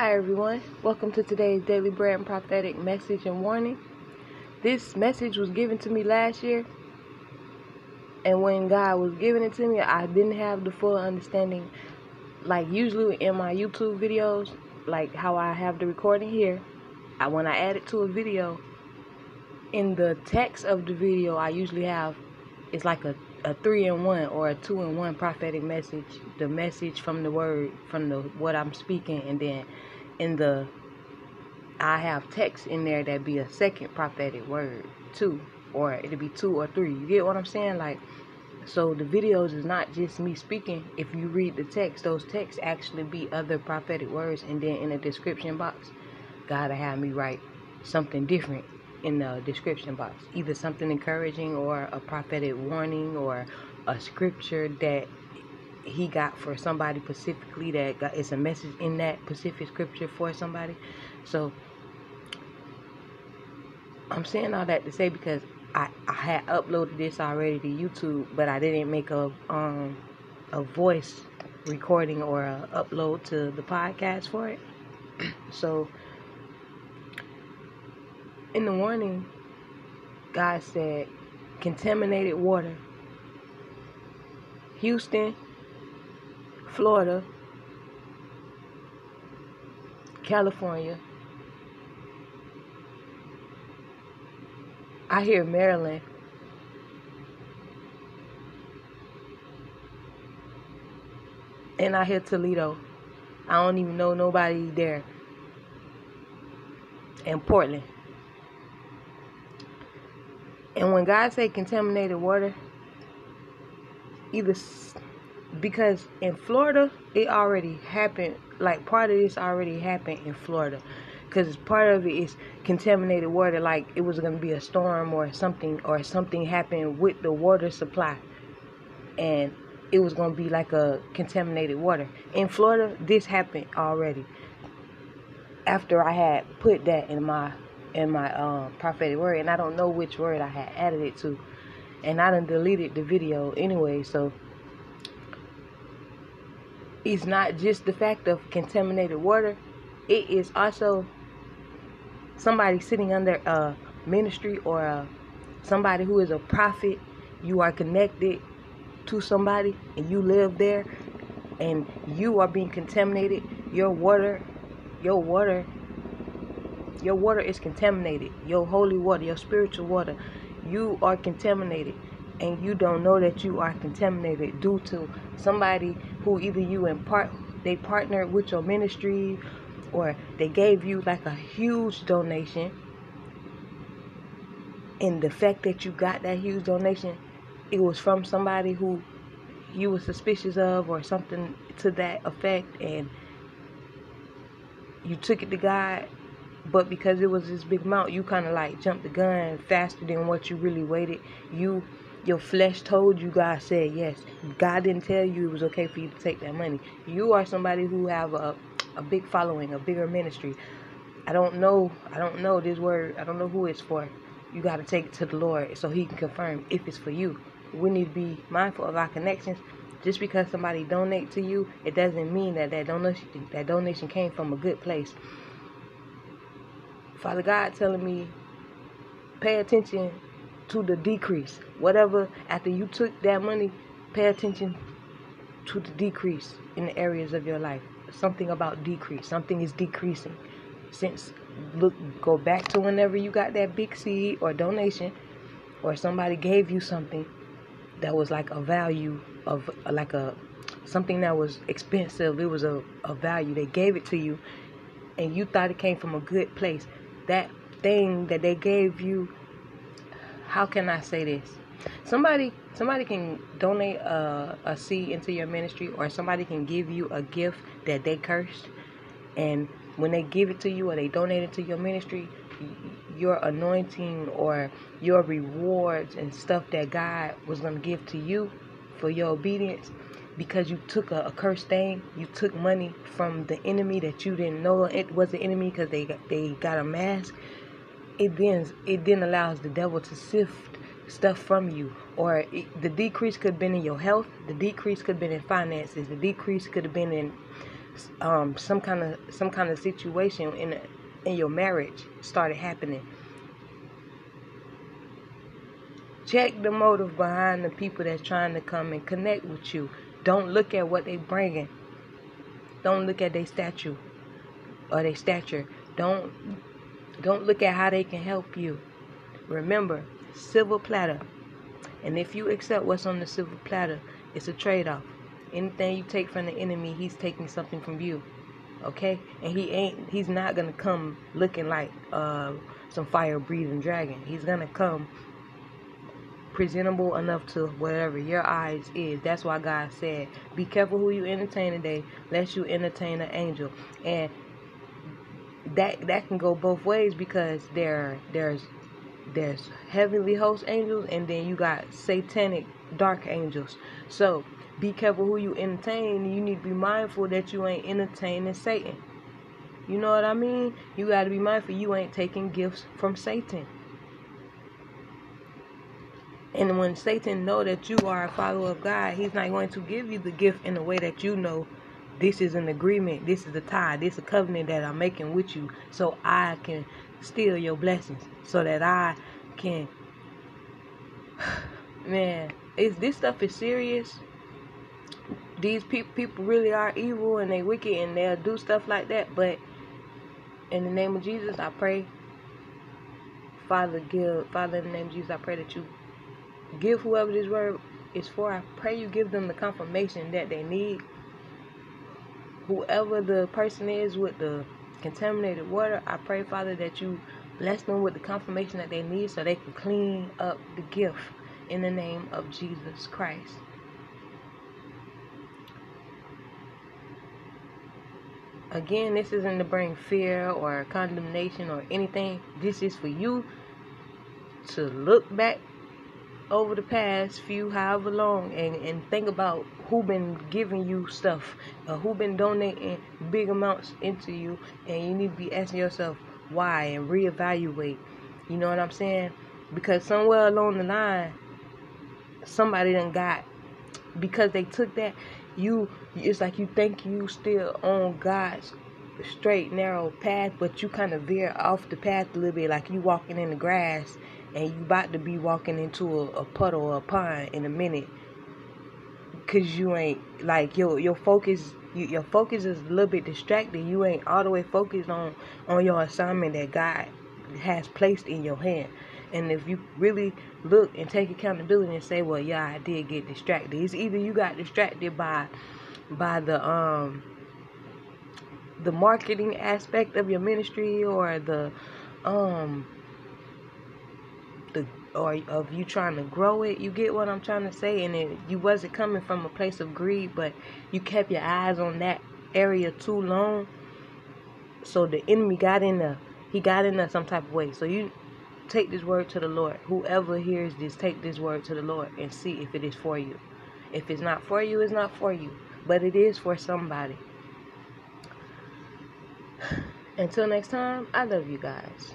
Hi, everyone. Welcome to today's Daily Bread and Prophetic Message and Warning. This message was given to me last year, and when God was giving it to me, I didn't have the full understanding. Like, usually in my YouTube videos, like how I have the recording here, I, when I add it to a video, in the text of the video, I usually have it's like a a three in one or a two in one prophetic message the message from the word from the what i'm speaking and then in the i have text in there that be a second prophetic word too or it'll be two or three. You get what i'm saying? Like so the videos is not just me speaking. If you read the text those texts actually be other prophetic words and then in the description box god have me write something different in the description box. Either something encouraging or a prophetic warning or a scripture that he got for somebody specifically that got it's a message in that specific scripture for somebody. So I'm saying all that to say because I, I had uploaded this already to YouTube, but I didn't make a um a voice recording or a upload to the podcast for it. so in the warning, God said, contaminated water. Houston, Florida, California. I hear Maryland. And I hear Toledo. I don't even know nobody there. And Portland. And when God say contaminated water, either because in Florida it already happened, like part of this already happened in Florida, because part of it is contaminated water, like it was gonna be a storm or something, or something happened with the water supply, and it was gonna be like a contaminated water. In Florida, this happened already. After I had put that in my in my um, prophetic word, and I don't know which word I had added it to, and I done deleted the video anyway. So it's not just the fact of contaminated water; it is also somebody sitting under a ministry or a, somebody who is a prophet. You are connected to somebody, and you live there, and you are being contaminated. Your water, your water your water is contaminated. Your holy water, your spiritual water, you are contaminated. And you don't know that you are contaminated due to somebody who either you in part they partnered with your ministry or they gave you like a huge donation. And the fact that you got that huge donation, it was from somebody who you were suspicious of or something to that effect and you took it to God but because it was this big amount, you kind of like jumped the gun faster than what you really waited. You, your flesh told you God said yes. God didn't tell you it was okay for you to take that money. You are somebody who have a, a big following, a bigger ministry. I don't know. I don't know this word. I don't know who it's for. You got to take it to the Lord so He can confirm if it's for you. We need to be mindful of our connections. Just because somebody donate to you, it doesn't mean that that donation that donation came from a good place. Father God telling me, pay attention to the decrease. Whatever, after you took that money, pay attention to the decrease in the areas of your life. Something about decrease. Something is decreasing. Since look, go back to whenever you got that big seed or donation, or somebody gave you something that was like a value of like a something that was expensive. It was a, a value. They gave it to you, and you thought it came from a good place that thing that they gave you how can I say this? Somebody somebody can donate a, a seed into your ministry or somebody can give you a gift that they cursed and when they give it to you or they donate it to your ministry your anointing or your rewards and stuff that God was going to give to you for your obedience because you took a, a cursed thing, you took money from the enemy that you didn't know it was the enemy because they they got a mask. It then it then allows the devil to sift stuff from you, or it, the decrease could have been in your health, the decrease could have been in finances, the decrease could have been in um, some kind of some kind of situation in in your marriage started happening. Check the motive behind the people that's trying to come and connect with you. Don't look at what they're bringing. Don't look at their statue or their stature. Don't don't look at how they can help you. Remember, silver platter. And if you accept what's on the silver platter, it's a trade-off. Anything you take from the enemy, he's taking something from you. Okay? And he ain't he's not gonna come looking like uh, some fire breathing dragon. He's gonna come presentable enough to whatever your eyes is. That's why God said, Be careful who you entertain today, lest you entertain an angel. And that that can go both ways because there there's there's heavenly host angels and then you got satanic dark angels. So be careful who you entertain. You need to be mindful that you ain't entertaining Satan. You know what I mean? You got to be mindful you ain't taking gifts from Satan. And when Satan know that you are a follower of God, he's not going to give you the gift in a way that you know this is an agreement, this is a tie, this is a covenant that I'm making with you so I can steal your blessings, so that I can man, is this stuff is serious these people people really are evil and they wicked and they'll do stuff like that. But in the name of Jesus, I pray, Father, give Father in the name of Jesus, I pray that you give whoever this word is for. I pray you give them the confirmation that they need. Whoever the person is with the contaminated water, I pray, Father, that you bless them with the confirmation that they need so they can clean up the gift in the name of Jesus Christ. Again, this isn't to bring fear or condemnation or anything. This is for you to look back over the past few however long and, and think about who been giving you stuff or who been donating big amounts into you and you need to be asking yourself why and reevaluate. You know what I'm saying? Because somewhere along the line somebody done got because they took that you it's like you think you still on God's straight narrow path but you kind of veer off the path a little bit like you walking in the grass and you about to be walking into a, a puddle or a pond in a minute. Because you ain't like your your focus you, your focus is a little bit distracted you ain't all the way focused on on your assignment that god has placed in your hand. And if you really look and take accountability and say, well, yeah, I did get distracted. It's either you got distracted by by the um the marketing aspect of your ministry or the um the or of you trying to grow it you get what i'm trying to say and it, you wasn't coming from a place of greed but you kept your eyes on that area too long so the enemy got in there he got in there some type of way so you take this word to the Lord. Whoever hears this, take this word to the Lord and see if it is for you. If it's not for you, it's not for you. But it is for somebody. Until next time, I love you guys.